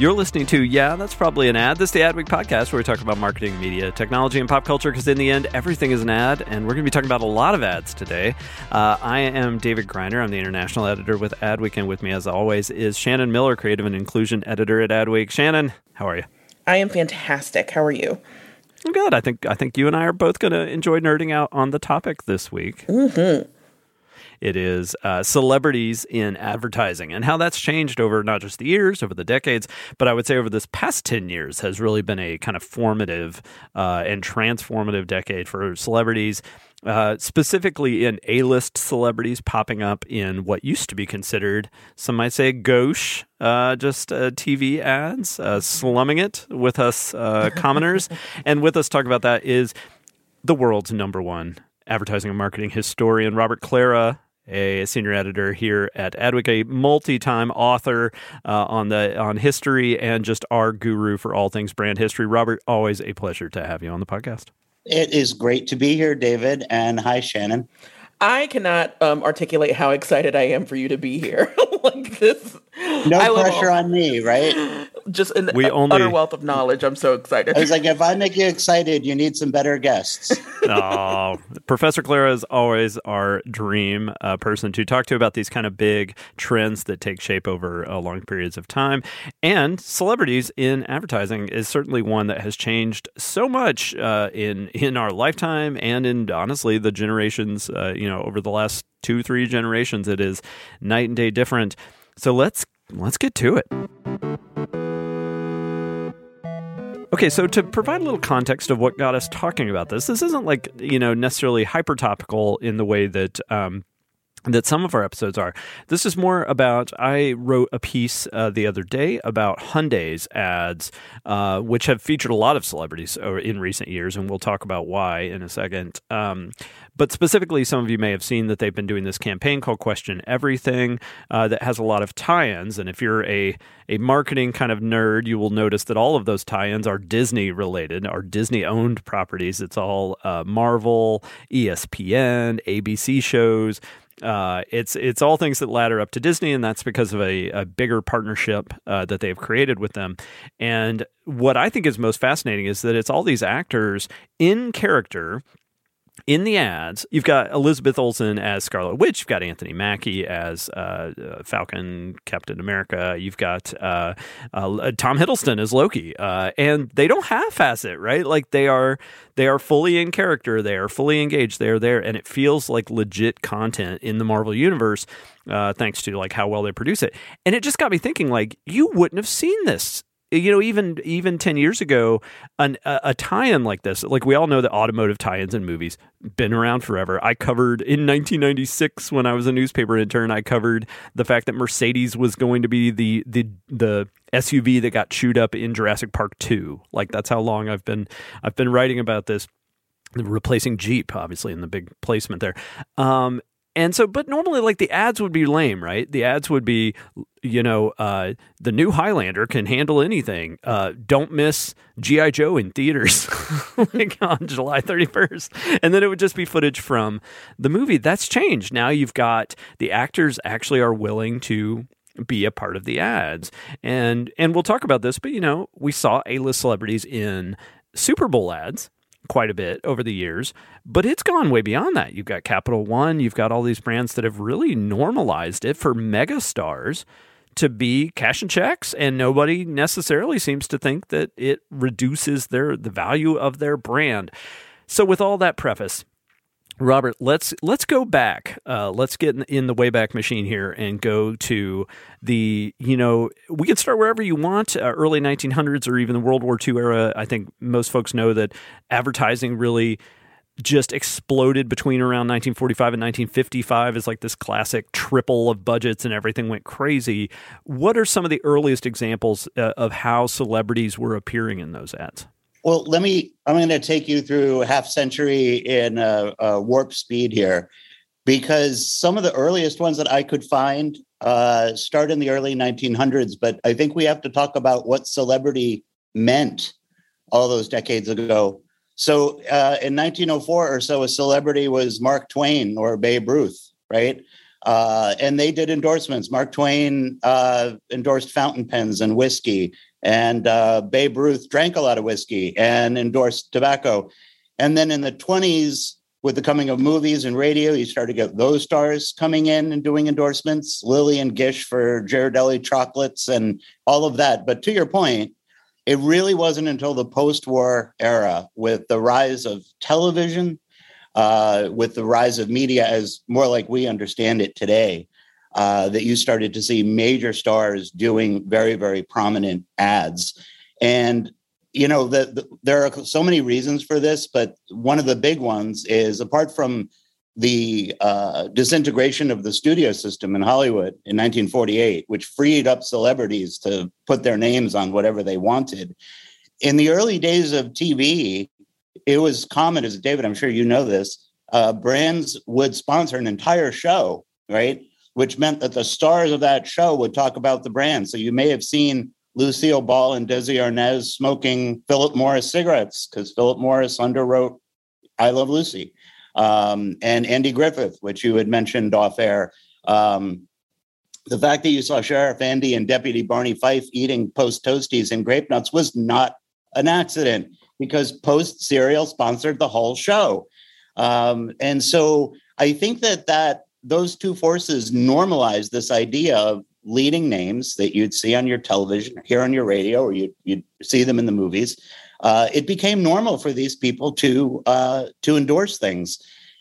You're listening to Yeah, That's Probably an Ad. This is the Adweek podcast where we talk about marketing, media, technology, and pop culture because in the end, everything is an ad. And we're going to be talking about a lot of ads today. Uh, I am David Griner. I'm the international editor with Adweek. And with me, as always, is Shannon Miller, creative and inclusion editor at Adweek. Shannon, how are you? I am fantastic. How are you? I'm good. I think I think you and I are both going to enjoy nerding out on the topic this week. Mm-hmm. It is uh, celebrities in advertising and how that's changed over not just the years, over the decades, but I would say over this past 10 years has really been a kind of formative uh, and transformative decade for celebrities. Uh, specifically in A-list celebrities popping up in what used to be considered, some might say, gauche, uh, just uh, TV ads, uh, slumming it with us uh, commoners. and with us talk about that is the world's number one advertising and marketing historian, Robert Klara, a senior editor here at Adweek, a multi-time author uh, on the on history and just our guru for all things brand history. Robert, always a pleasure to have you on the podcast. It is great to be here, David, and hi, Shannon. I cannot um, articulate how excited I am for you to be here. like this, no pressure on me, right? Just an we only, utter wealth of knowledge. I'm so excited. I was like, if I make you excited, you need some better guests. oh, Professor Klara is always our dream uh, person to talk to about these kind of big trends that take shape over uh, long periods of time. And celebrities in advertising is certainly one that has changed so much uh, in in our lifetime and in honestly the generations uh, you know over the last two three generations. It is night and day different. So let's let's get to it. Okay, so to provide a little context of what got us talking about this, this isn't like, you know, necessarily hyper topical in the way that um, that some of our episodes are. This is more about. I wrote a piece uh, the other day about Hyundai's ads, uh, which have featured a lot of celebrities uh, in recent years, and we'll talk about why in a second. Um, but specifically, some of you may have seen that they've been doing this campaign called Question Everything uh, that has a lot of tie-ins. And if you're a a marketing kind of nerd, you will notice that all of those tie-ins are Disney related, are Disney owned properties. It's all uh, Marvel, ESPN, ABC shows. Uh, it's it's all things that ladder up to Disney, and that's because of a, a bigger partnership uh, that they've created with them. And what I think is most fascinating is that it's all these actors in character in the ads, you've got Elizabeth Olsen as Scarlet Witch. You've got Anthony Mackie as uh, uh, Falcon, Captain America. You've got uh, uh, Tom Hiddleston as Loki, uh, and they don't half-ass it, right? Like they are they are fully in character. They are fully engaged. They are there, and it feels like legit content in the Marvel universe, uh, thanks to like how well they produce it. And it just got me thinking, like you wouldn't have seen this you know even even 10 years ago an, a, a, tie-in like this like we all know that automotive tie-ins in movies been around forever. I covered in 1996 when i was a newspaper intern i covered the fact that mercedes was going to be the the the suv that got chewed up in jurassic park 2 like that's how long i've been i've been writing about this. Replacing jeep obviously in the big placement there. Um, and so, but normally, like the ads would be lame, right? The ads would be, you know, uh, the new Highlander can handle anything. Uh, don't miss G.I. Joe in theaters like on July 31st. And then it would just be footage from the movie. That's changed. Now you've got the actors actually are willing to be a part of the ads. And and we'll talk about this, but you know, we saw A-list celebrities in Super Bowl ads quite a bit over the years, but it's gone way beyond that. You've got Capital One, you've got all these brands that have really normalized it for mega stars to be cash and checks, and nobody necessarily seems to think that it reduces their the value of their brand. So, with all that preface, Robert, let's let's go back. Uh, let's get in, in, the Wayback Machine here and go to the you know we can start wherever you want, uh, early 1900s or even the World War II era. I think most folks know that advertising really just exploded between around 1945 and 1955 is like this classic triple of budgets and everything went crazy. What are some of the earliest examples uh, of how celebrities were appearing in those ads? Well, let me. I'm going to take you through half century in uh, uh, warp speed here, because some of the earliest ones that I could find uh, start in the early 1900s. But I think we have to talk about what celebrity meant all those decades ago. So uh, in 1904 or so, a celebrity was Mark Twain or Babe Ruth, right? Uh, and they did endorsements. Mark Twain uh, endorsed fountain pens and whiskey. And uh, Babe Ruth drank a lot of whiskey and endorsed tobacco. And then in the 20s, with the coming of movies and radio, you started to get those stars coming in and doing endorsements, Lillian Gish for Ghirardelli chocolates and all of that. But to your point, it really wasn't until the post-war era with the rise of television, uh, with the rise of media as more like we understand it today, uh, that you started to see major stars doing very, very prominent ads. And, you know, the, the, there are so many reasons for this, but one of the big ones is apart from the uh, disintegration of the studio system in Hollywood in 1948, which freed up celebrities to put their names on whatever they wanted. In the early days of TV, it was common, as David, I'm sure you know this, uh, brands would sponsor an entire show, right? Which meant that the stars of that show would talk about the brand. So you may have seen Lucille Ball and Desi Arnaz smoking Philip Morris cigarettes because Philip Morris underwrote I Love Lucy. Um, and Andy Griffith, which you had mentioned off air. Um, the fact that you saw Sheriff Andy and Deputy Barney Fife eating Post Toasties and grape nuts was not an accident because Post cereal sponsored the whole show. Um, and so I think that that those two forces normalize this idea of leading names that you'd see on your television, hear on your radio, or you'd, you'd see them in the movies. Uh, it became normal for these people to uh, to endorse things,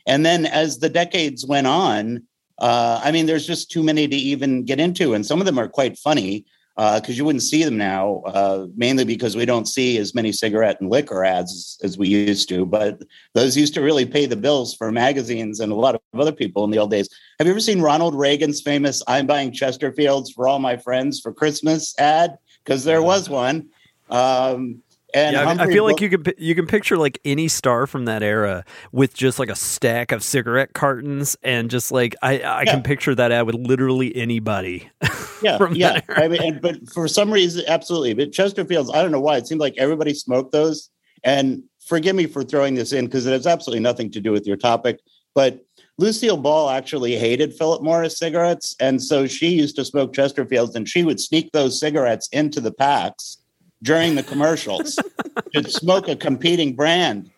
and then as the decades went on, uh, I mean, there's just too many to even get into, and some of them are quite funny because uh, you wouldn't see them now, uh, mainly because we don't see as many cigarette and liquor ads as, as, we used to. But those used to really pay the bills for magazines and a lot of other people in the old days. Have you ever seen Ronald Reagan's famous "I'm buying Chesterfields for all my friends for Christmas" ad? Because there was one. Um, and yeah, I feel like you can you can picture like any star from that era with just like a stack of cigarette cartons and just like I I yeah. can picture that ad with literally anybody. Yeah, yeah. I mean, and, but for some reason, absolutely. But Chesterfields, I don't know why. It seemed like everybody smoked those. And forgive me for throwing this in because it has absolutely nothing to do with your topic. But Lucille Ball actually hated Philip Morris cigarettes, and so she used to smoke Chesterfields, and she would sneak those cigarettes into the packs during the commercials to smoke a competing brand.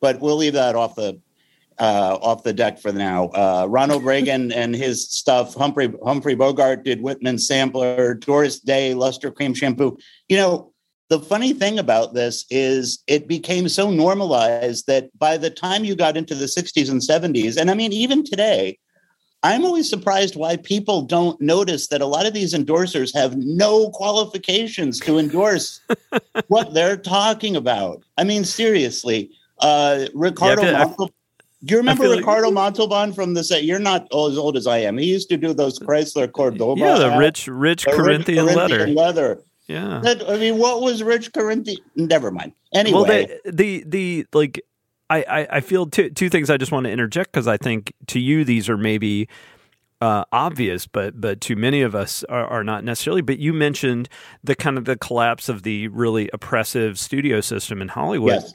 But we'll leave that off the uh, off the deck for now. Uh, Ronald Reagan and his stuff. Humphrey Humphrey Bogart did Whitman sampler. Doris Day Lustre-Creme shampoo. You know, the funny thing about this is it became so normalized that by the time you got into the 60s and 70s, and I mean even today, I'm always surprised why people don't notice that a lot of these endorsers have no qualifications to endorse what they're talking about. I mean, seriously, uh, Ricardo. Yeah, do you remember Ricardo like- Montalban from the set? You're not as old as I am. He used to do those Chrysler Cordoba. Yeah, the rich, rich the Corinthian, rich Corinthian leather. leather. Yeah. That, I mean, what was rich Corinthian? Never mind. Anyway, well, they, the the like I, I, I feel two two things I just want to interject because I think to you these are maybe uh, obvious, but but to many of us are, are, not necessarily. But you mentioned the kind of the collapse of the really oppressive studio system in Hollywood. Yes.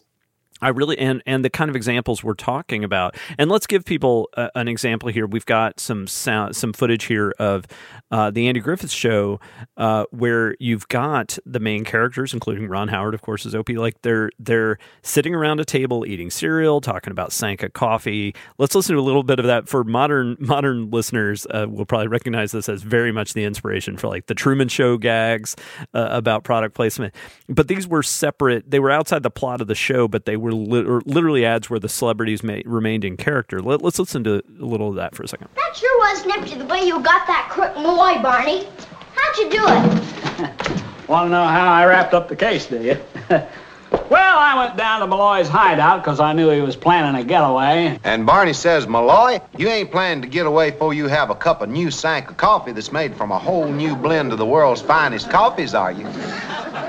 I really and and the kind of examples we're talking about, and let's give people an example here. We've got some sound, some footage here of uh, the Andy Griffith Show, uh, where you've got the main characters, including Ron Howard, of course, as Opie. Like they're they're sitting around a table eating cereal, talking about Sanka coffee. Let's listen to a little bit of that for modern modern listeners. Uh, will probably recognize this as very much the inspiration for like the Truman Show gags uh, about product placement. But these were separate; they were outside the plot of the show, but they were were literally ads where the celebrities may, remained in character. Let, us listen to a little of that for a second. That sure was nifty the way you got that crook Malloy, Barney. How'd you do it? Want to know how I wrapped up the case, do you? well, I went down to Malloy's hideout because I knew he was planning a getaway. And Barney says, Malloy, you ain't planning to get away before you have a cup of new Sanka coffee that's made from a whole new blend of the world's finest coffees, are you?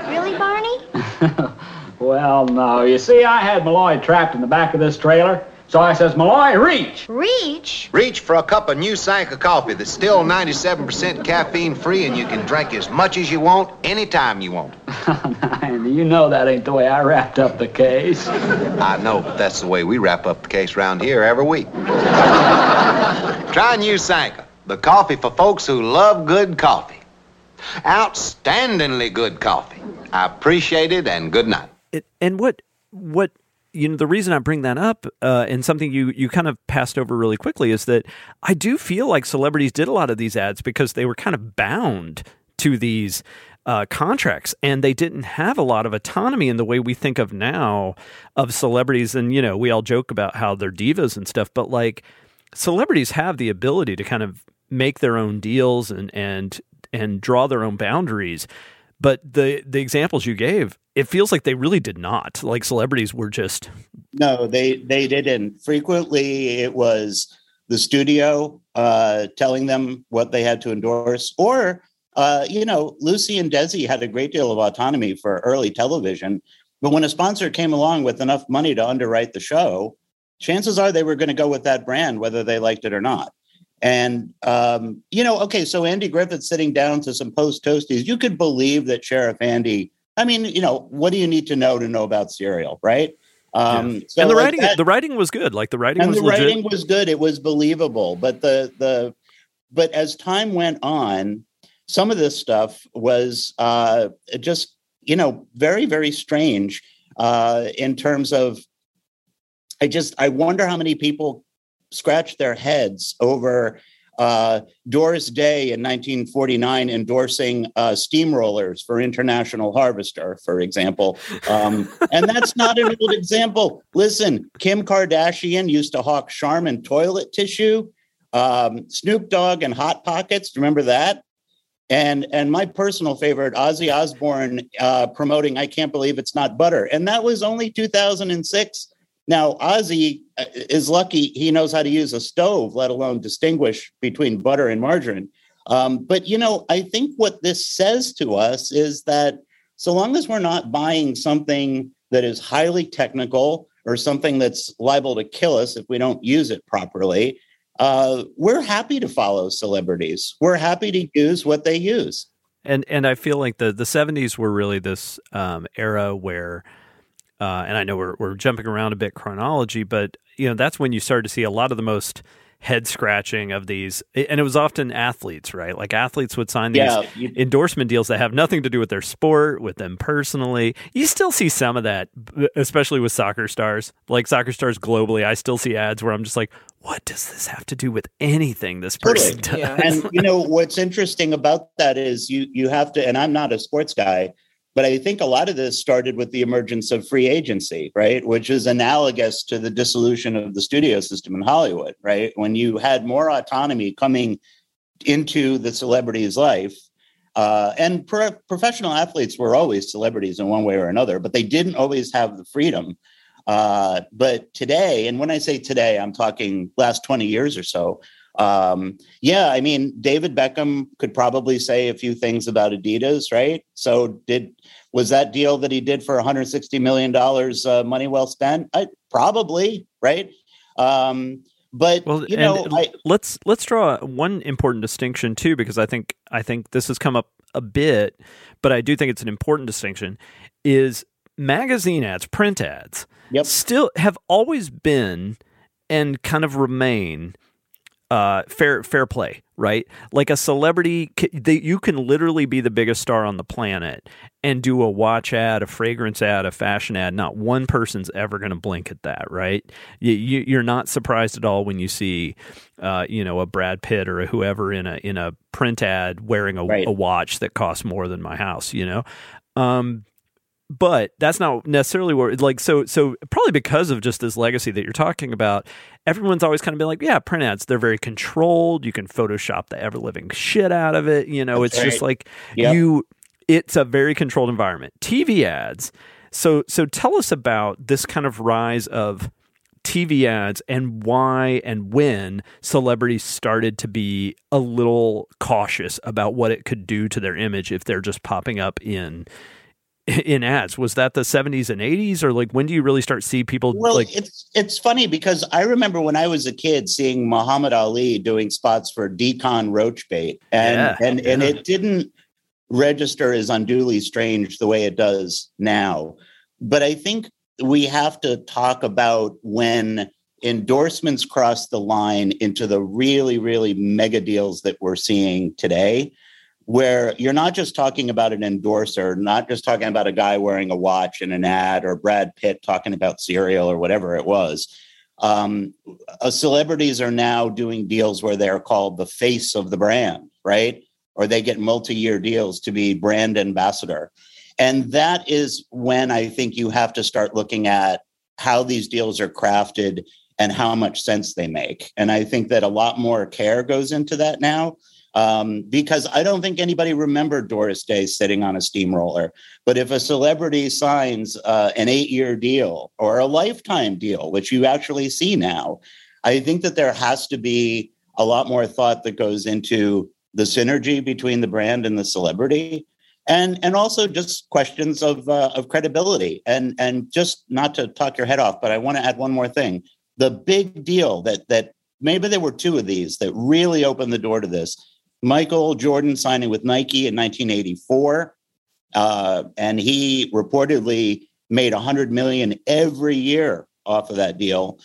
Really, Barney? Well, no. You see, I had Malloy trapped in the back of this trailer. So I says, Malloy, reach. Reach? Reach for a cup of new Sanka coffee that's still 97% caffeine free and you can drink as much as you want anytime you want. and you know that ain't the way I wrapped up the case. I know, but that's the way we wrap up the case around here every week. Try new Sanka, the coffee for folks who love good coffee. Outstandingly good coffee. I appreciate it and good night it, and what what you know the reason I bring that up uh, and something you you kind of passed over really quickly is that I do feel like celebrities did a lot of these ads because they were kind of bound to these uh, contracts and they didn't have a lot of autonomy in the way we think of now of celebrities. And you know we all joke about how they're divas and stuff but like celebrities have the ability to kind of make their own deals and and and draw their own boundaries. But the the examples you gave, it feels like they really did not. Like celebrities were just no, they they didn't. Frequently, it was the studio uh, telling them what they had to endorse, or uh, you know, Lucy and Desi had a great deal of autonomy for early television. But when a sponsor came along with enough money to underwrite the show, chances are they were going to go with that brand, whether they liked it or not. And um, you know, okay, so Andy Griffith sitting down to some post toasties, you could believe that Sheriff Andy. I mean, you know, what do you need to know to know about cereal, right? Um, yeah. so and the like writing, that, the writing was good. Like the writing and was the legit. writing was good. It was believable. But the the but as time went on, some of this stuff was uh, just you know very very strange uh, in terms of. I just I wonder how many people scratch their heads over uh, Doris Day in 1949 endorsing uh, steamrollers for International Harvester, for example. Um, and that's not an old example. Listen, Kim Kardashian used to hawk Charmin toilet tissue, um, Snoop Dogg and Hot Pockets. Remember that? And and my personal favorite, Ozzy Osbourne uh, promoting "I Can't Believe It's Not Butter," and that was only 2006. Now, Ozzy uh, is lucky he knows how to use a stove, let alone distinguish between butter and margarine. Um, but, you know, I think what this says to us is that so long as we're not buying something that is highly technical or something that's liable to kill us if we don't use it properly, uh, we're happy to follow celebrities. We're happy to use what they use. And and I feel like the the 70s were really this um, era where uh, and I know we're we're jumping around a bit chronology, but you know that's when you started to see a lot of the most head scratching of these, and it was often athletes, right? Like athletes would sign these yeah, you, endorsement deals that have nothing to do with their sport, with them personally. You still see some of that, especially with soccer stars, like soccer stars globally. I still see ads where I'm just like, what does this have to do with anything this person totally. does? Yeah. and you know what's interesting about that is you you have to, and I'm not a sports guy but I think a lot of this started with the emergence of free agency, right? Which is analogous to the dissolution of the studio system in Hollywood, right? When you had more autonomy coming into the celebrity's life. Uh, and pro- professional athletes were always celebrities in one way or another, but they didn't always have the freedom. Uh, but today, and when I say today, I'm talking last 20 years or so, um, yeah, I mean, David Beckham could probably say a few things about Adidas, right? So, did was that deal that he did for 160 million dollars uh, money well spent? I, probably, right? Um, but well, you know, I, let's let's draw one important distinction too, because I think I think this has come up a bit, but I do think it's an important distinction. Is magazine ads, print ads, Yep. still have always been and kind of remain uh, fair fair play, right? Like a celebrity, they, you can literally be the biggest star on the planet and do a watch ad, a fragrance ad, a fashion ad. Not one person's ever going to blink at that, right? You, you're not surprised at all when you see, uh, you know, a Brad Pitt or a whoever in a in a print ad wearing a, Right. a watch that costs more than my house, you know. Um, but that's not necessarily where like so so probably because of just this legacy that you're talking about everyone's always kind of been like yeah print ads they're very controlled you can photoshop the ever living shit out of it you know That's it's just like Yep. you it's a very controlled environment tv ads so so tell us about this kind of rise of TV ads and why and when celebrities started to be a little cautious about what it could do to their image if they're just popping up in in ads. Was that the 70s and 80s or like when do you really start see people Well, like it's it's funny because I remember when I was a kid seeing Muhammad Ali doing spots for d-CON Roach Bait, and Yeah, and and it didn't register as unduly strange the way it does now. But I think we have to talk about when endorsements cross the line into the really really mega deals that we're seeing today where you're not just talking about an endorser, not just talking about a guy wearing a watch in an ad or Brad Pitt talking about cereal or whatever it was. Um, uh, celebrities are now doing deals where they're called the face of the brand, right? Or they get multi year deals to be brand ambassador. And that is when I think you have to start looking at how these deals are crafted and how much sense they make. And I think that a lot more care goes into that now um, because I don't think anybody remembered Doris Day sitting on a steamroller. But if a celebrity signs uh, an eight year deal or a lifetime deal, which you actually see now, I think that there has to be a lot more thought that goes into the synergy between the brand and the celebrity. And, and also just questions of, uh, of credibility and, and just not to talk your head off, but I want to add one more thing. The big deal that, that maybe there were two of these that really opened the door to this Michael Jordan signing with Nike in 1984, uh, and he reportedly made 100 million every year off of that deal.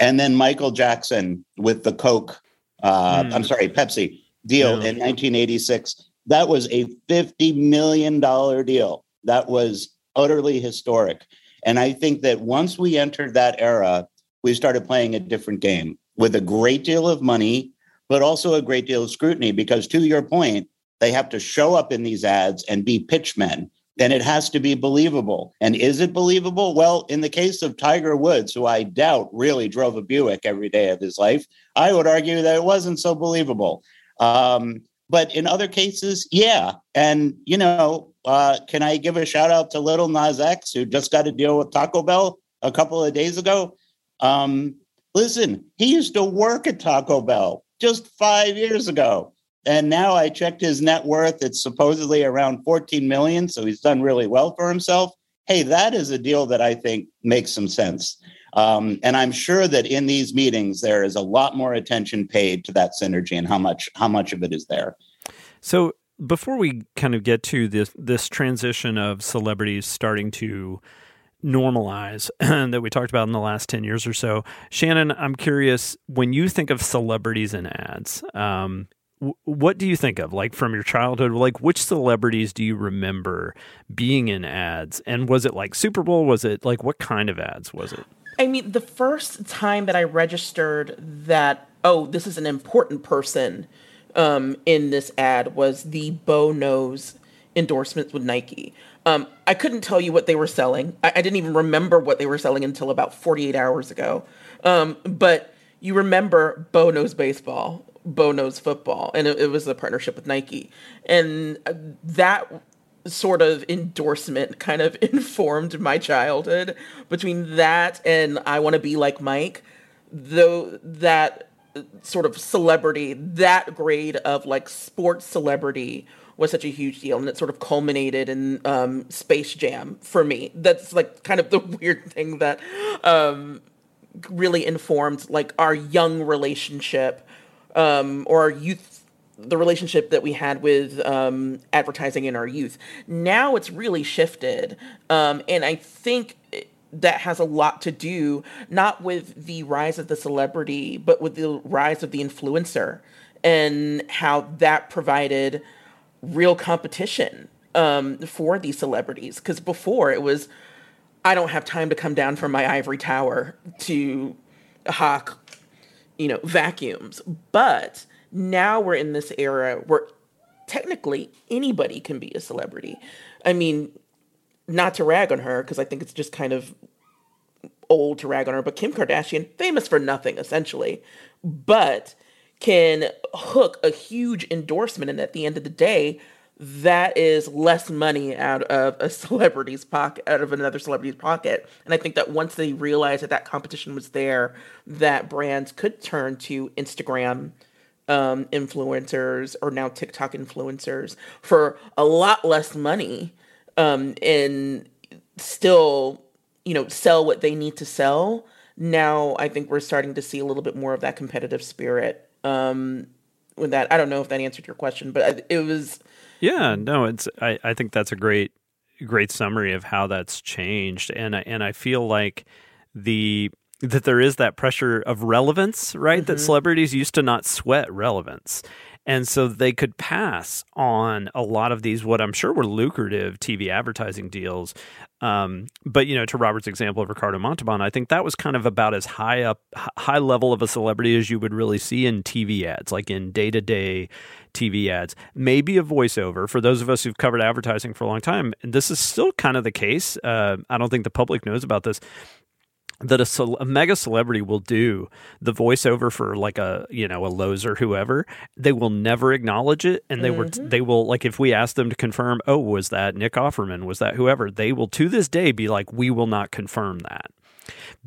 And then Michael Jackson with the Coke, uh, Hmm. I'm sorry, Pepsi deal Yeah. in 1986. That was a 50 million dollar deal. That was utterly historic. And I think that once we entered that era, we started playing a different game with a great deal of money, but also a great deal of scrutiny. Because to your point, they have to show up in these ads and be pitchmen. Then it has to be believable. And is it believable? Well, in the case of Tiger Woods, who I doubt really drove a Buick every day of his life, I would argue that it wasn't so believable. Um, but in other cases, yeah. And, you know, uh, can I give a shout out to Lil Nas X, who just got a deal with Taco Bell a couple of days ago? Um, listen, he used to work at Taco Bell just five years ago. And now I checked his net worth. It's supposedly around 14 million. So he's done really well for himself. Hey, that is a deal that I think makes some sense. Um, and I'm sure that in these meetings there is a lot more attention paid to that synergy and how much how much of it is there. So before we kind of get to this this transition of celebrities starting to normalize that we talked about in the last 10 years or so. Shannon i'm curious when you think of celebrities in ads um, what do you think of like from your childhood? Like which celebrities do you remember being in ads? And was it like super bowl? Was it like what kind of ads was it? I mean, the first time that I registered that, oh, this is an important person um, in this ad was the Bo Knows endorsements with Nike. Um, I couldn't tell you what they were selling. I, I didn't even remember what they were selling until about 48 hours ago. Um, but you remember Bo Knows Baseball, Bo Knows Football, and it, it was a partnership with Nike. And uh, that sort of endorsement kind of informed my childhood between that and I want to be like Mike though that sort of celebrity that grade of like sports celebrity was such a huge deal and it sort of culminated in um, Space Jam for me that's like kind of the weird thing that um, really informed like our young relationship um, or our youth the relationship that we had with um, advertising in our youth. Now it's really shifted, um, and I think that has a lot to do not with the rise of the celebrity, but with the rise of the influencer and how that provided real competition um, for these celebrities. Because before it was, I don't have time to come down from my ivory tower to hawk, you know, vacuums. But now we're in this era where technically anybody can be a celebrity. I mean, not to rag on her because I think it's just kind of old to rag on her, but Kim Kardashian, famous for nothing essentially, but can hook a huge endorsement. And at the end of the day, that is less money out of a celebrity's pocket, out of another celebrity's pocket. And I think that once they realized that that competition was there, that brands could turn to Instagram um, influencers or now TikTok influencers for a lot less money um, and still, you know, sell what they need to sell. Now I think we're starting to see a little bit more of that competitive spirit. Um, with that, I don't know if that answered your question, but it was. Yeah, no, it's. I, I think that's a great, great summary of how that's changed, and I, and I feel like the that there is that pressure of relevance, right? Mm-hmm. That celebrities used to not sweat relevance. And so they could pass on a lot of these, what I'm sure were lucrative TV advertising deals. Um, but, you know, to Robert's example of Ricardo Montalban, I think that was kind of about as high up, high level of a celebrity as you would really see in TV ads, like in day to day TV ads. Maybe a voiceover for those of us who've covered advertising for a long time. This is still kind of the case. Uh, I don't think the public knows about this that a, a, mega celebrity will do the voiceover for like a you know a Lowe's or whoever they will never acknowledge it and they mm-hmm. were they will like if we ask them to confirm oh was that Nick Offerman? Was that whoever? they will to this day be like we will not confirm that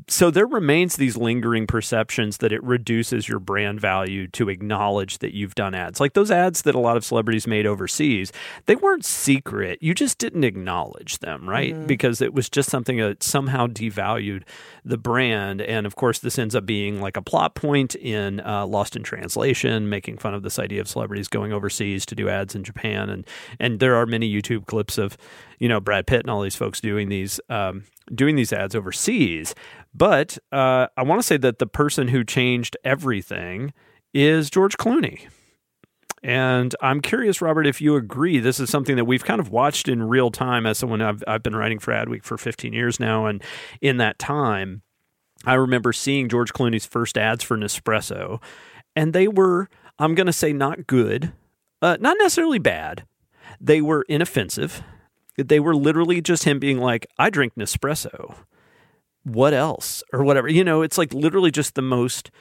so there remains these lingering perceptions that it reduces your brand value to acknowledge that you've done ads. Like those ads that a lot of celebrities made overseas, they weren't secret. You just didn't acknowledge them, right? Mm-hmm. Because it was just something that somehow devalued the brand. And of course, this ends up being like a plot point in uh, Lost in Translation, making fun of this idea of celebrities going overseas to do ads in Japan. And and there are many YouTube clips of you know Brad Pitt and all these folks doing these um, doing these ads overseas. But uh, I want to say that the person who changed everything is George Clooney. And I'm curious, Robert, if you agree. This is something that we've kind of watched in real time as someone I've, I've been writing for Adweek for 15 years now. And in that time, I remember seeing George Clooney's first ads for Nespresso, and they were, I'm going to say, not good, uh, not necessarily bad. They were inoffensive. They were literally just him being like, I drink Nespresso. What else? Or whatever. You know, it's like literally just the most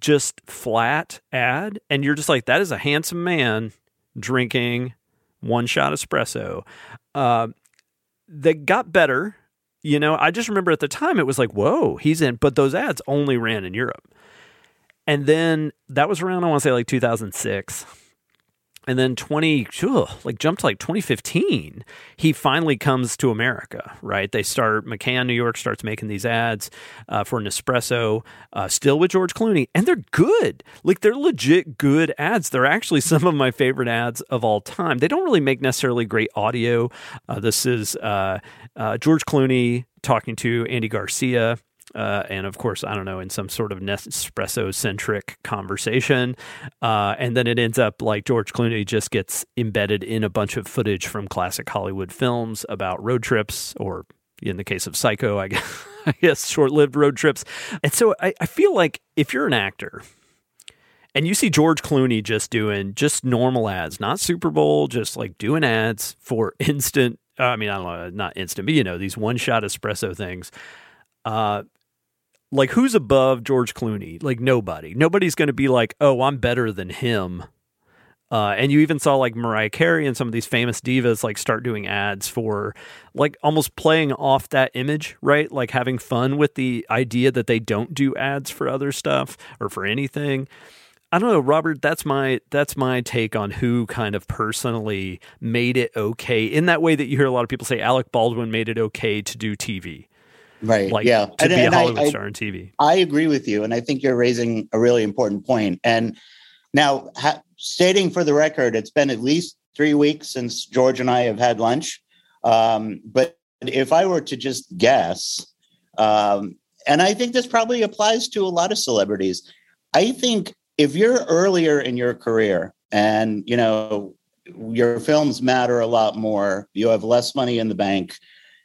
just flat ad, and you're just like, that is a handsome man drinking one shot espresso. Uh, they got better. You know, I just remember at the time it was like, whoa, he's in, but those ads only ran in Europe. And then that was around, I want to say like 2006 and then 20 like jumped to like 2015 he finally comes to america right? They start mccann new york starts making these ads uh, for nespresso uh, still with george clooney and they're good. Like they're legit good ads. They're actually some of my favorite ads of all time. They don't really make necessarily great audio. Uh, this is uh, uh, george clooney talking to andy garcia uh, and of course, I don't know, in some sort of Nespresso centric conversation. Uh, and then it ends up like George Clooney just gets embedded in a bunch of footage from classic Hollywood films about road trips, or in the case of Psycho, I guess, I guess short lived road trips. And so I, I feel like if you're an actor, and you see George Clooney just doing just normal ads, not Super Bowl, just like doing ads for instant. I mean, I don't know, not instant, but you know, these one shot espresso things. Uh, like who's above George Clooney? Like nobody. Nobody's going to be like, "Oh, I'm better than him." Uh, and you even saw like Mariah Carey and some of these famous divas like start doing ads for like almost playing off that image, right? Like having fun with the idea that they don't do ads for other stuff or for anything. I don't know, Robert. That's my that's my take on who kind of personally made it okay in that way that you hear a lot of people say Alec Baldwin made it okay to do TV. Right. Like, yeah. To and, be and a Hollywood I, star on TV. I agree with you. And I think you're raising a really important point. And now, ha- stating for the record, it's been at least three weeks since George and I have had lunch. Um, but if I were to just guess, um, and I think this probably applies to a lot of celebrities, I think if you're earlier in your career and you know your films matter a lot more, you have less money in the bank,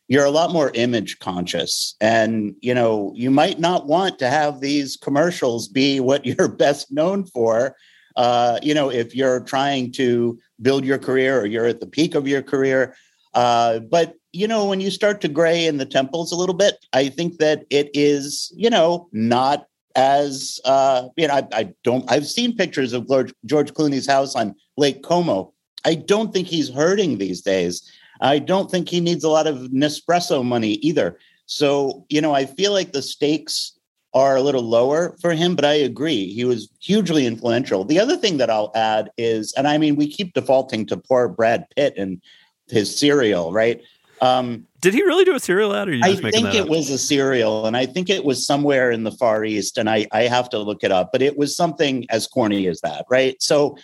you're a lot more image conscious. And you know you might not want to have these commercials be what you're best known for. Uh, you know if you're trying to build your career or you're at the peak of your career. Uh, but you know when you start to gray in the temples a little bit i think that it is you know not as uh, you know I, I don't i've seen pictures of george, george clooney's house on lake como. I don't think he's hurting these days I don't think he needs a lot of Nespresso money either. So, you know, I feel like the stakes are a little lower for him, but I agree. He was hugely influential. The other thing that I'll add is, and I mean, we keep defaulting to poor Brad Pitt and his cereal, right? Um, Did he really do a cereal ad? Or I think it up? was a cereal, and I think it was somewhere in the Far East, and I, I have to look it up, but it was something as corny as that, right? So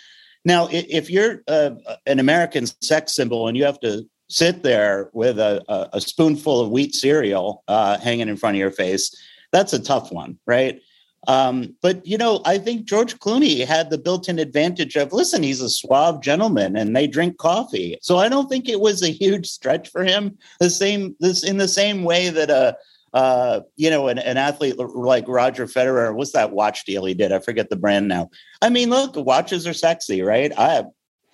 now, if you're uh, an American sex symbol and you have to sit there with a, a, a spoonful of wheat cereal uh, hanging in front of your face, that's a tough one, right? Um, but you know, I think George Clooney had the built-in advantage of listen, he's a suave gentleman and they drink coffee. So I don't think it was a huge stretch for him. The same this in the same way that a uh, you know, an, an athlete like Roger Federer, what's that watch deal he did? I forget the brand now. I mean, look, watches are sexy, right? I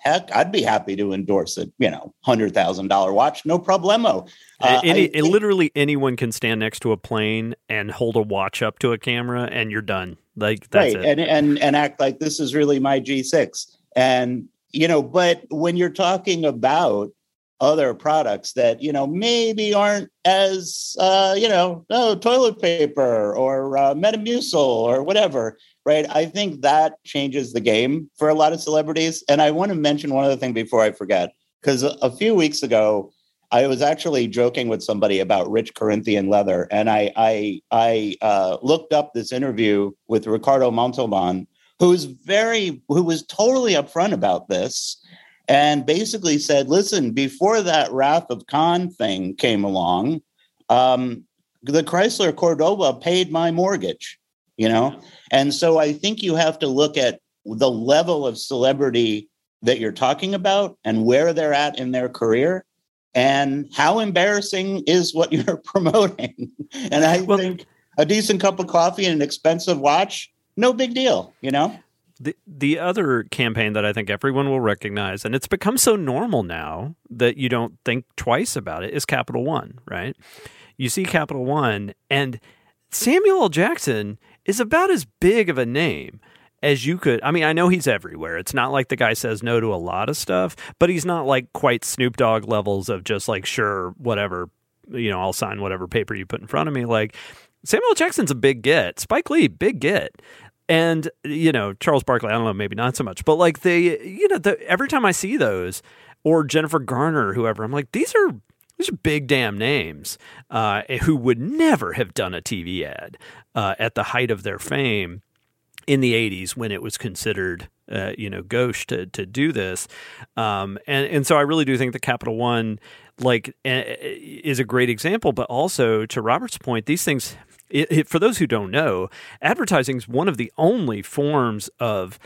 heck, I'd be happy to endorse a you know hundred thousand dollar watch, no problemo. Uh, Any, think, literally anyone can stand next to a plane and hold a watch up to a camera, and you're done. Like that's right, it. and and and act like this is really my G6. And you know, but when you're talking about other products that you know maybe aren't as uh, you know oh, toilet paper or uh, Metamucil or whatever right? I think that changes the game for a lot of celebrities. And I want to mention one other thing before I forget, because a, few weeks ago, I was actually joking with somebody about rich Corinthian leather, and I I I uh, looked up this interview with Ricardo Montalban, who's very who was totally upfront about this, and basically said, "Listen, before that Wrath of Khan thing came along, um, the Chrysler Cordoba paid my mortgage." You know? And so I think you have to look at the level of celebrity that you're talking about and where they're at in their career and how embarrassing is what you're promoting. and I well, think a decent cup of coffee and an expensive watch, no big deal, you know? The the other campaign that I think everyone will recognize, and it's become so normal now that you don't think twice about it, is Capital One, right? You see Capital One, and Samuel L. Jackson is about as big of a name as you could. I mean, I know he's everywhere. It's not like the guy says no to a lot of stuff, but he's not like quite Snoop Dogg levels of just like, sure, whatever, you know, I'll sign whatever paper you put in front of me. Like, Samuel Jackson's a big get. Spike Lee, big get. And, you know, Charles Barkley, I don't know, maybe not so much, but like they, you know, the, every time I see those or Jennifer Garner, whoever, I'm like, these are these are big damn names uh, who would never have done a TV ad uh, at the height of their fame in the 80s when it was considered uh, you know gauche to to do this um, and and so I really do think that Capital One like is a great example but also to Robert's point these things it, it, for those who don't know advertising is one of the only forms of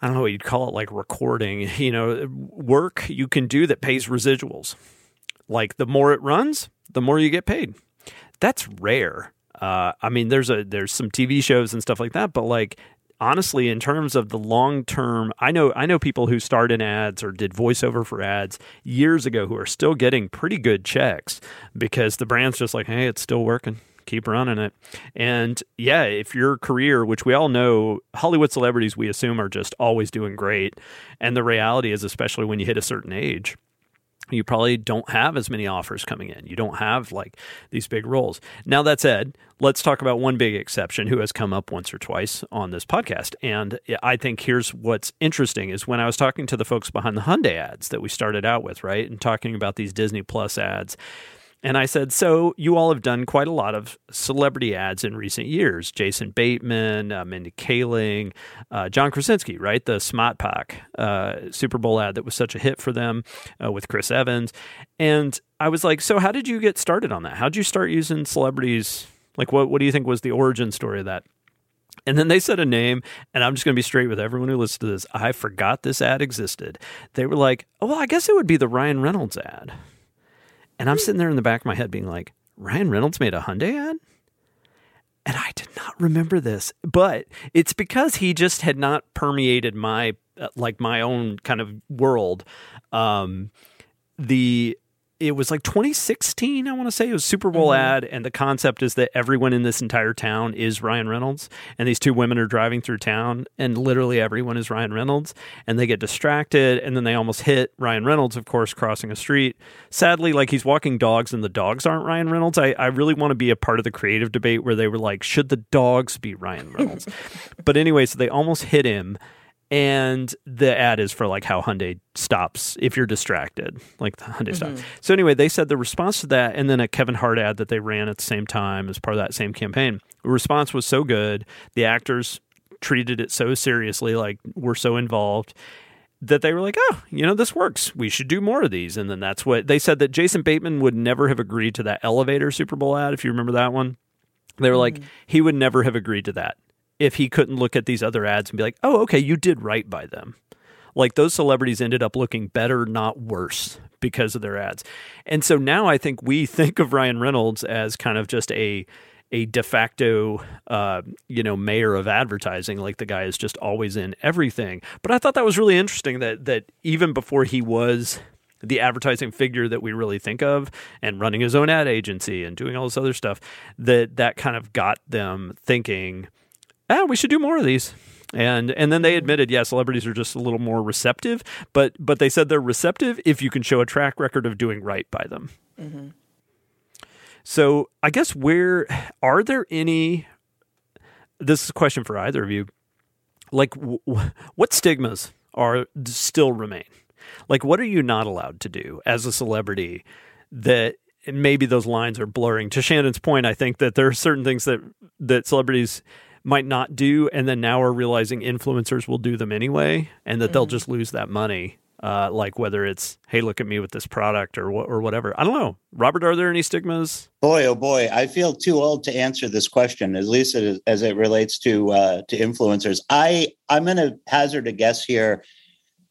I don't know what you'd call it, like recording, you know, work you can do that pays residuals. Like the more it runs, the more you get paid. That's rare. Uh, I mean, there's a there's some TV shows and stuff like that, but like honestly, in terms of the long term, I know I know people who starred in ads or did voiceover for ads years ago who are still getting pretty good checks because the brand's just like, hey, it's still working. Keep running it. And yeah, if your career, which we all know, Hollywood celebrities we assume are just always doing great. And the reality is, especially when you hit a certain age, you probably don't have as many offers coming in. You don't have like these big roles. Now, that said, let's talk about one big exception who has come up once or twice on this podcast. And I think here's what's interesting is when I was talking to the folks behind the Hyundai ads that we started out with, right? And talking about these Disney Plus ads. And I said, So you all have done quite a lot of celebrity ads in recent years Jason Bateman, uh, Mindy Kaling, uh, John Krasinski, right? The Smart Pack uh, Super Bowl ad that was such a hit for them uh, with Chris Evans. And I was like, So how did you get started on that? How did you start using celebrities? Like, what, what do you think was the origin story of that? And then they said a name, and I'm just going to be straight with everyone who listens to this. I forgot this ad existed. They were like, oh, well, I guess it would be the Ryan Reynolds ad. And I'm sitting there in the back of my head being like, Ryan Reynolds made a Hyundai ad? And I did not remember this, but it's because he just had not permeated my uh, like my own kind of world. Um, the it was like 2016 i want to say it was super bowl mm-hmm. ad and the concept is that everyone in this entire town is ryan reynolds and these two women are driving through town and literally everyone is ryan reynolds and they get distracted and then they almost hit ryan reynolds of course crossing a street. Sadly like he's walking dogs and the dogs aren't ryan reynolds. I, I really want to be a part of the creative debate where they were like should the dogs be ryan reynolds? But anyway so they almost hit him and the ad is for like how Hyundai stops if you're distracted, like the Hyundai mm-hmm. stop. So anyway, they said the response to that, and then a Kevin Hart ad that they ran at the same time as part of that same campaign. The response was so good, the actors treated it so seriously, like we're so involved. That they were like, oh, you know, this works. We should do more of these. And then that's what they said that Jason Bateman would never have agreed to that elevator Super Bowl ad, if you remember that one. They were like, he would never have agreed to that if he couldn't look at these other ads and be like, oh, okay, you did right by them. Like those celebrities ended up looking better, not worse, because of their ads. And so now I think we think of Ryan Reynolds as kind of just a a de facto, uh, you know, mayor of advertising. Like the guy is just always in everything. But I thought that was really interesting that that even before he was the advertising figure that we really think of and running his own ad agency and doing all this other stuff that that kind of got them thinking ah, we should do more of these. And and then they admitted, yeah, celebrities are just a little more receptive, but but they said they're receptive if you can show a track record of doing right by them. Mm-hmm. So I guess where are there any? This is a question for either of you. Like, w- what stigmas are still remain? Like, what are you not allowed to do as a celebrity that maybe those lines are blurring? To Shannon's point, I think that there are certain things that that celebrities might not do, and then now are realizing influencers will do them anyway, and that mm-hmm. they'll just lose that money. Uh, like whether it's hey, look at me with this product or or whatever. I don't know. Robert, are there any stigmas? Boy, oh boy, I feel too old to answer this question, at least as it relates to uh, to influencers. I I'm going to hazard a guess here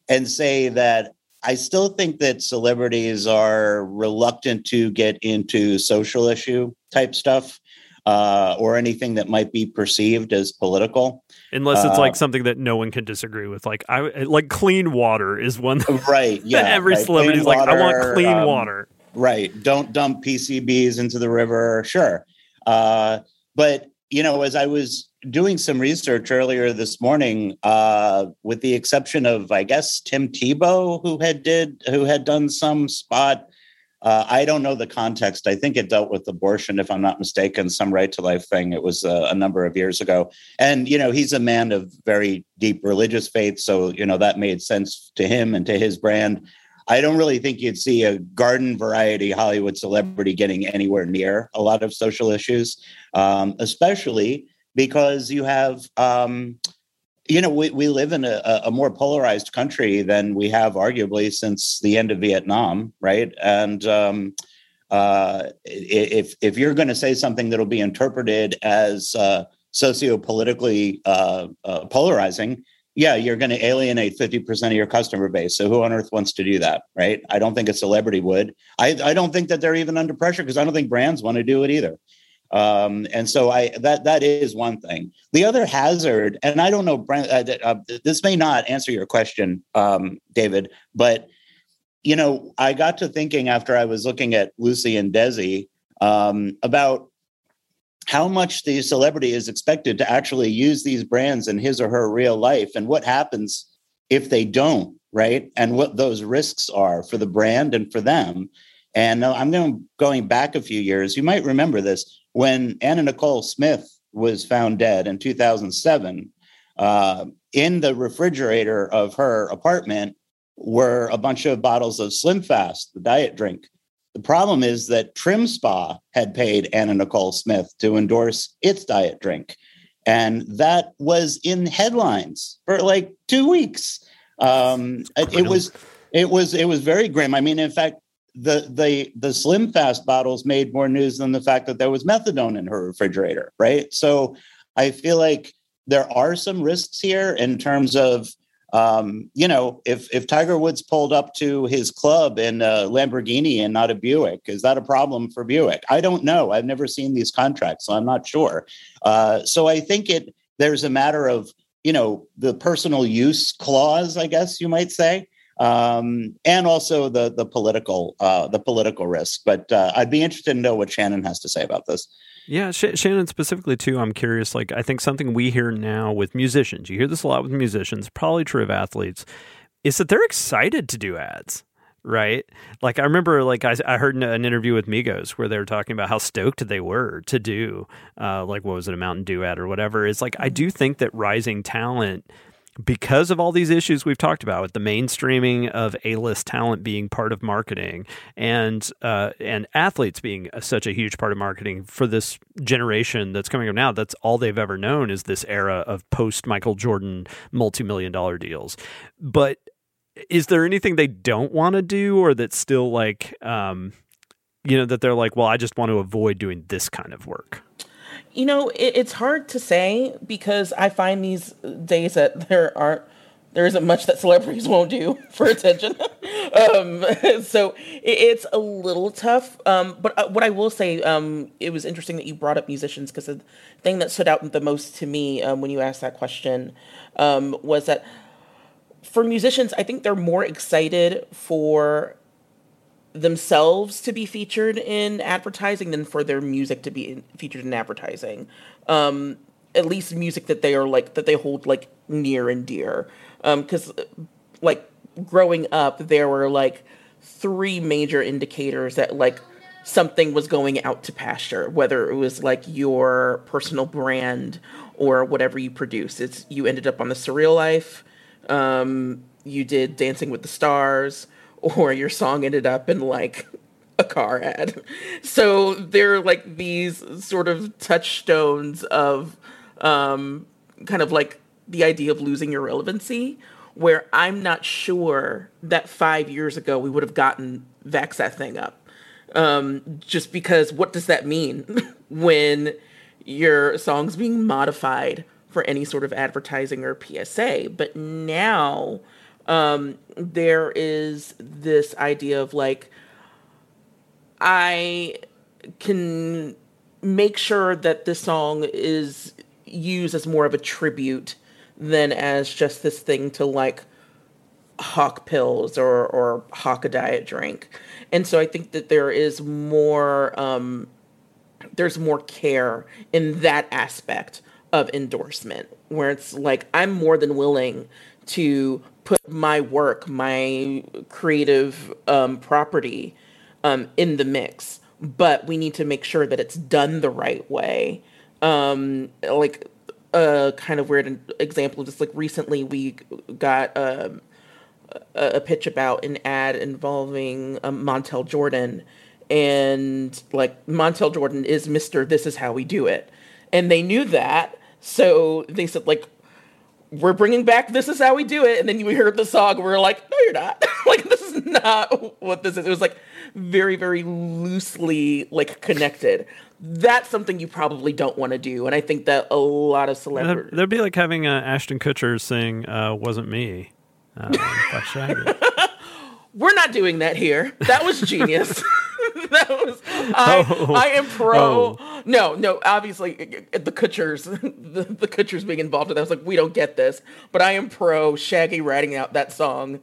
and say that I still think that celebrities are reluctant to get into social issue type stuff uh, or anything that might be perceived as political. Unless it's uh, like something that no one can disagree with, like I like clean water is one. right. Yeah. every right. celebrity is like, I want clean um, water. Right. Don't dump PCBs into the river. Sure. Uh, but you know, as I was doing some research earlier this morning, uh, with the exception of, I guess, Tim Tebow, who had did who had done some spot uh, I don't know the context. I think it dealt with abortion, if I'm not mistaken, some right to life thing. It was uh, a number of years ago. And, you know, he's a man of very deep religious faith. So, you know, that made sense to him and to his brand. I don't really think you'd see a garden variety Hollywood celebrity getting anywhere near a lot of social issues, um, especially because you have um, you know, we, we live in a, a more polarized country than we have arguably since the end of Vietnam, right? And um, uh, if if you're going to say something that'll be interpreted as uh, socio-politically uh, uh polarizing, yeah, you're going to alienate 50% of your customer base. So who on earth wants to do that, right? I don't think a celebrity would. I, I don't think that they're even under pressure because I don't think brands want to do it either. Um, and so I that that is one thing. The other hazard, and I don't know, Brent, uh, uh, this may not answer your question, um, David, but you know, I got to thinking after I was looking at Lucy and Desi um, about how much the celebrity is expected to actually use these brands in his or her real life, and what happens if they don't, right? And what those risks are for the brand and for them. And I'm going going back a few years. You might remember this when Anna Nicole Smith was found dead in 2007, uh, in the refrigerator of her apartment were a bunch of bottles of Slim Fast, the diet drink. The problem is that Trim Spa had paid Anna Nicole Smith to endorse its diet drink. And that was in headlines for like two weeks. Um, it, it was it was it was very grim. I mean, in fact, the the the Slim Fast bottles made more news than the fact that there was methadone in her refrigerator, right? So I feel like there are some risks here in terms of um, you know, if if Tiger Woods pulled up to his club in a Lamborghini and not a Buick, is that a problem for Buick? I don't know. I've never seen these contracts, so I'm not sure. Uh, so I think it there's a matter of you know the personal use clause, I guess you might say, um, and also the the political uh, the political risk. But uh, I'd be interested to know what Shannon has to say about this. Yeah, Sh- Shannon specifically too. I'm curious. Like, I think something we hear now with musicians, you hear this a lot with musicians, probably true of athletes, is that they're excited to do ads. Right, like I remember, like I, I heard an interview with Migos where they were talking about how stoked they were to do, uh, like what was it, a Mountain Dew ad or whatever. It's like I do think that rising talent because of all these issues we've talked about with the mainstreaming of A-list talent being part of marketing and uh, and athletes being such a huge part of marketing for this generation that's coming up now, that's all they've ever known is this era of post Michael Jordan multi-million dollar deals. But is there anything they don't want to do or that's still like um, you know that they're like, well, I just want to avoid doing this kind of work? You know, it, it's hard to say because I find these days that there aren't there isn't much that celebrities won't do for attention. um, so it, it's a little tough. Um, but uh, what I will say, um, it was interesting that you brought up musicians because the thing that stood out the most to me um, when you asked that question um, was that for musicians, I think they're more excited for themselves to be featured in advertising than for their music to be in, featured in advertising. Um, at least music that they are like that they hold like near and dear. Because um, like growing up, there were like three major indicators that like something was going out to pasture, whether it was like your personal brand or whatever you produce. It's you ended up on the Surreal Life. Um, you did Dancing with the Stars or your song ended up in like a car ad. So they're like these sort of touchstones of um, kind of like the idea of losing your relevancy, where I'm not sure that five years ago we would have gotten Vax that thing up. Um, just because what does that mean when your song's being modified for any sort of advertising or PSA? But now um, there is this idea of like, I can make sure that this song is used as more of a tribute than as just this thing to like hawk pills or or hawk a diet drink. And so I think that there is more um, there's more care in that aspect of endorsement where it's like I'm more than willing to put my work, my creative um, property um, in the mix, but we need to make sure that it's done the right way. Um, like a kind of weird example, of just like recently we got um, a, a pitch about an ad involving um, Montel Jordan, and like Montel Jordan is Mister. This is how we do it, and they knew that, so they said like we're bringing back this is how we do it. And then we heard the song we are like no you're not. Like this is not what this is. It was like very very loosely like connected. That's something you probably don't want to do and i think that a lot of celebrities that'd be like having uh, ashton kutcher sing uh, wasn't me uh, we're not doing that here. That was genius that was I. Oh. I am pro. Oh. No, no. Obviously, the Kutchers, the, the Kutchers being involved in that I was like, we don't get this. But I am pro Shaggy writing out that song.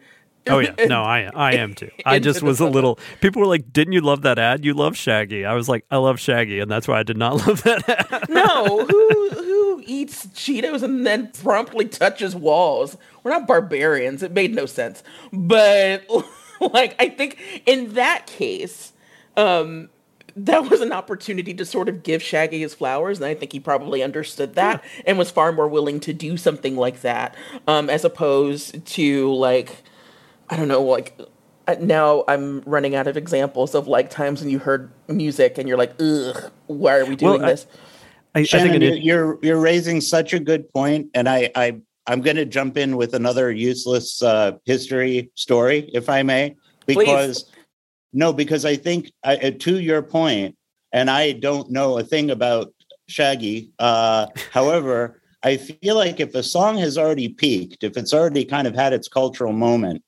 Oh yeah, no, I I am too. I just was a little. People were like, "Didn't you love that ad? You love Shaggy." I was like, "I love Shaggy," and that's why I did not love that ad. no, who who eats Cheetos and then promptly touches walls? We're not barbarians. It made no sense. But like, I think in that case, um, that was an opportunity to sort of give Shaggy his flowers, and I think he probably understood that yeah. and was far more willing to do something like that, um, as opposed to like, I don't know, like uh, now I'm running out of examples of like times when you heard music and you're like, ugh, why are we doing Well, I- this? I, I Shannon, think you- it, you're you're raising such a good point, and I, I I'm going to jump in with another useless uh, history story, if I may, because no, because I think I, uh, to your point, and I don't know a thing about Shaggy. Uh, however, I feel like if a song has already peaked, if it's already kind of had its cultural moment,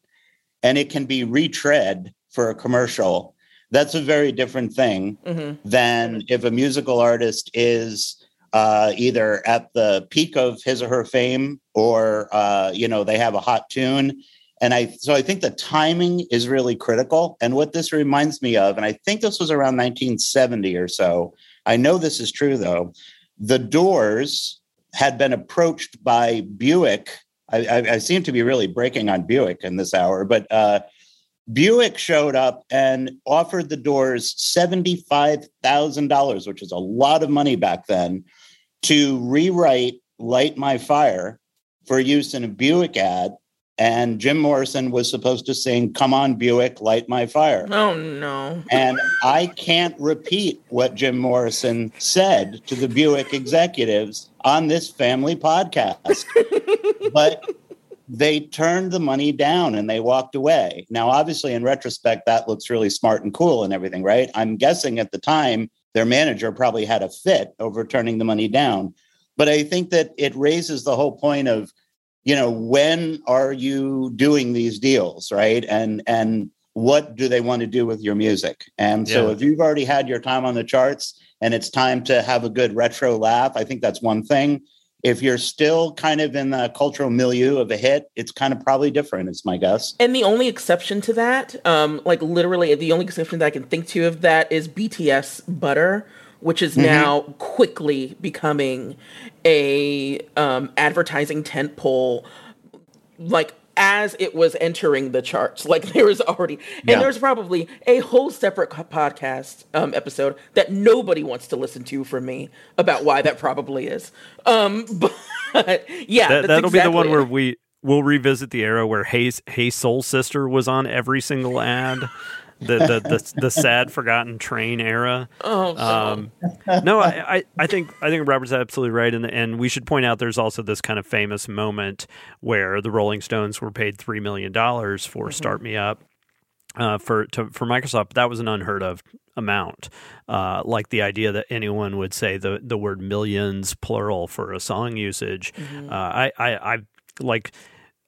and it can be retread for a commercial, that's a very different thing Mhm. than if a musical artist is uh, either at the peak of his or her fame or uh, you know they have a hot tune and i so i think the timing is really critical and what this reminds me of and i think this was around 1970 or so i know this is true though the doors had been approached by buick i, I, I seem to be really breaking on buick in this hour but uh, Buick showed up and offered the doors $75,000, which is a lot of money back then, to rewrite Light My Fire for use in a Buick ad. And Jim Morrison was supposed to sing, Come on, Buick, light my fire. Oh no. And I can't repeat what Jim Morrison said to the Buick executives on this family podcast. but they turned the money down and they walked away. Now, obviously, in retrospect, that looks really smart and cool and everything, right? I'm guessing at the time their manager probably had a fit over turning the money down. But I think that it raises the whole point of, you know, when are you doing these deals, right? And and what do they want to do with your music? And so Yeah. if you've already had your time on the charts and it's time to have a good retro laugh, I think that's one thing if you're still kind of in the cultural milieu of a hit, it's kind of probably different, is my guess. And the only exception to that, um, like literally the only exception that I can think to of that is BTS Butter, which is now quickly becoming a um, advertising tentpole, like as it was entering the charts. Like there was already, and Yeah. there's probably a whole separate podcast um, episode that nobody wants to listen to from me about why that probably is. Um, but yeah, that, that's that'll be the one exactly where we we'll revisit the era where Hey Hey Soul Sister was on every single ad. The, the the the sad forgotten train era. Oh, Um, no, I, I, I think I think Robert's absolutely right, and and we should point out there's also this kind of famous moment where the Rolling Stones were paid three million dollars for "Start Me Up" uh, for to, for Microsoft. That was an unheard of amount. Uh, like the idea that anyone would say the the word millions plural for a song usage. Uh, I, I I like.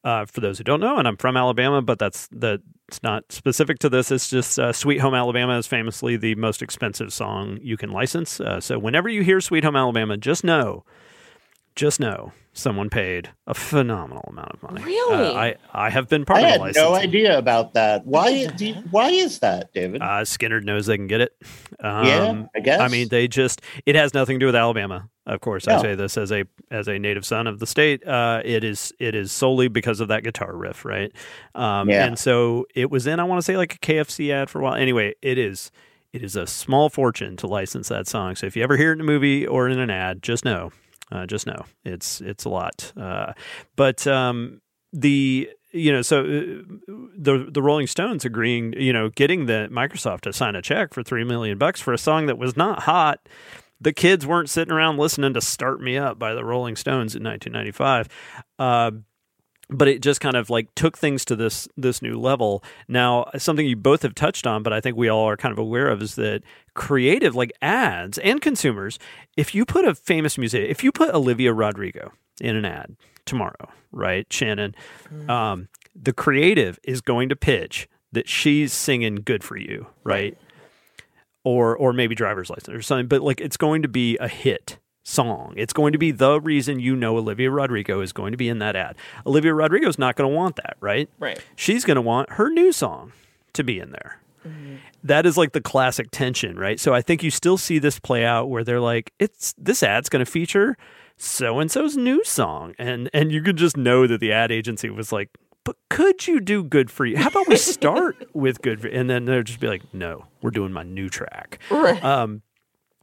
Uh, for those who don't know, and I'm from Alabama, but that's the it's not specific to this. It's just uh, "Sweet Home Alabama" is famously the most expensive song you can license. Uh, so whenever you hear "Sweet Home Alabama," just know, just know someone paid a phenomenal amount of money. Really? Uh, I I have been part I of had the no idea about that. Why? Do you, why is that, David? Uh, Skynyrd knows they can get it. Um, Yeah, I guess. I mean, they just it has nothing to do with Alabama. Of course, I say this as a as a native son of the state. Uh, it is it is solely because of that guitar riff, right? Um, Yeah. And so it was in I want to say like a KFC ad for a while. Anyway, it is it is a small fortune to license that song. So if you ever hear it in a movie or in an ad, just know, uh, just know it's it's a lot. Uh, but um, the you know so uh, the the Rolling Stones agreeing you know getting the Microsoft to sign a check for three million bucks for a song that was not hot. The kids weren't sitting around listening to "Start Me Up" by the Rolling Stones in 1995. Uh, but it just kind of like took things to this this new level. Now, something you both have touched on, but I think we all are kind of aware of is that creative like ads and consumers, if you put a famous music, if you put Olivia Rodrigo in an ad tomorrow, right, Shannon, um, the creative is going to pitch that she's singing "Good for You," right? Or or maybe driver's license or something, but like it's going to be a hit song. It's going to be the reason you know Olivia Rodrigo is going to be in that ad. Olivia Rodrigo's not going to want that, right? Right. She's going to want her new song to be in there. Mm-hmm. That is like the classic tension, right? So I think you still see this play out where they're like, it's this ad's going to feature so and so's new song, and and you could just know that the ad agency was like, but could you do good for you? How about we start with good for, and then they'll just be like, no, we're doing my new track. Right. Um,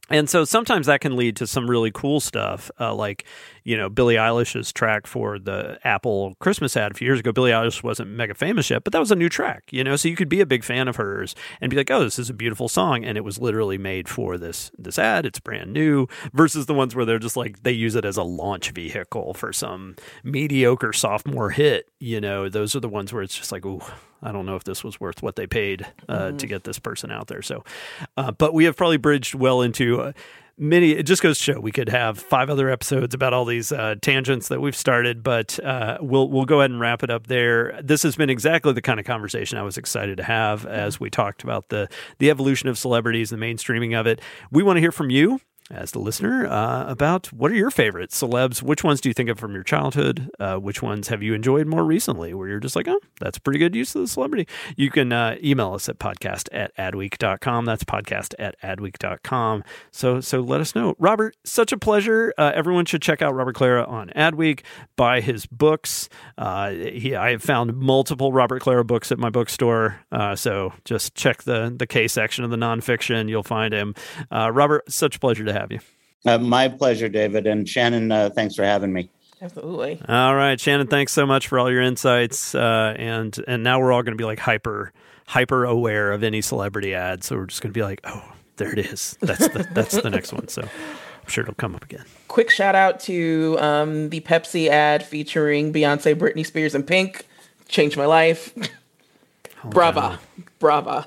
and so sometimes that can lead to some really cool stuff, uh, like you know Billie Eilish's track for the Apple Christmas ad a few years ago. Billie Eilish wasn't mega famous yet, but that was a new track, you know. So you could be a big fan of hers and be like, "Oh, this is a beautiful song," and it was literally made for this this ad. It's brand new. Versus the ones where they're just like they use it as a launch vehicle for some mediocre sophomore hit. You know, those are the ones where it's just like, "Ooh, I don't know if this was worth what they paid uh, to get this person out there. So, uh, but we have probably bridged well into uh, many. It just goes to show we could have five other episodes about all these uh, tangents that we've started, but uh, we'll we'll go ahead and wrap it up there. This has been exactly the kind of conversation I was excited to have as we talked about the the evolution of celebrities, the mainstreaming of it. We want to hear from you as the listener uh, about what are your favorite celebs? Which ones do you think of from your childhood? Uh, which ones have you enjoyed more recently where you're just like, oh, that's pretty good use of the celebrity? You can uh, email us at podcast at adweek.com. That's podcast at adweek.com. So, so let us know. Robert, such a pleasure. Uh, everyone should check out Robert Klara on Adweek, buy his books. Uh, he, I have found multiple Robert Klara books at my bookstore. Uh, so just check the, the K section of the nonfiction. You'll find him. Robert, such a pleasure to have you. Uh, my pleasure, David. And Shannon, uh, thanks for having me. Absolutely. All right, Shannon, thanks so much for all your insights. Uh, and and now we're all going to be like hyper hyper aware of any celebrity ad. So we're just going to be like, oh, there it is. That's the, that's the next one. So I'm sure it'll come up again. Quick shout out to um, the Pepsi ad featuring Beyonce, Britney Spears, and Pink. Changed my life. Oh, brava, brava.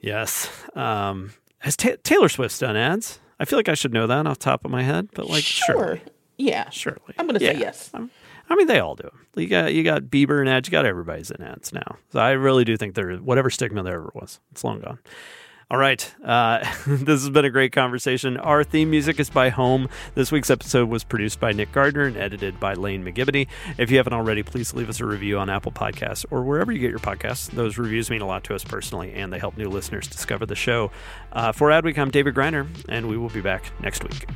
Yes. Um, has Ta- Taylor Swift done ads? I feel like I should know that off the top of my head, but like, sure, surely. yeah, surely. I'm going to yeah. say yes. Um, I mean, they all do. You got you got Bieber and ads. You got everybody's in ads now. So I really do think there, whatever stigma there ever was, it's long gone. All right. Uh, this has been a great conversation. Our theme music is by Home. This week's episode was produced by Nick Gardner and edited by Lane McGibney. If you haven't already, please leave us a review on Apple Podcasts or wherever you get your podcasts. Those reviews mean a lot to us personally, and they help new listeners discover the show. Uh, for Adweek, I'm David Griner, and we will be back next week.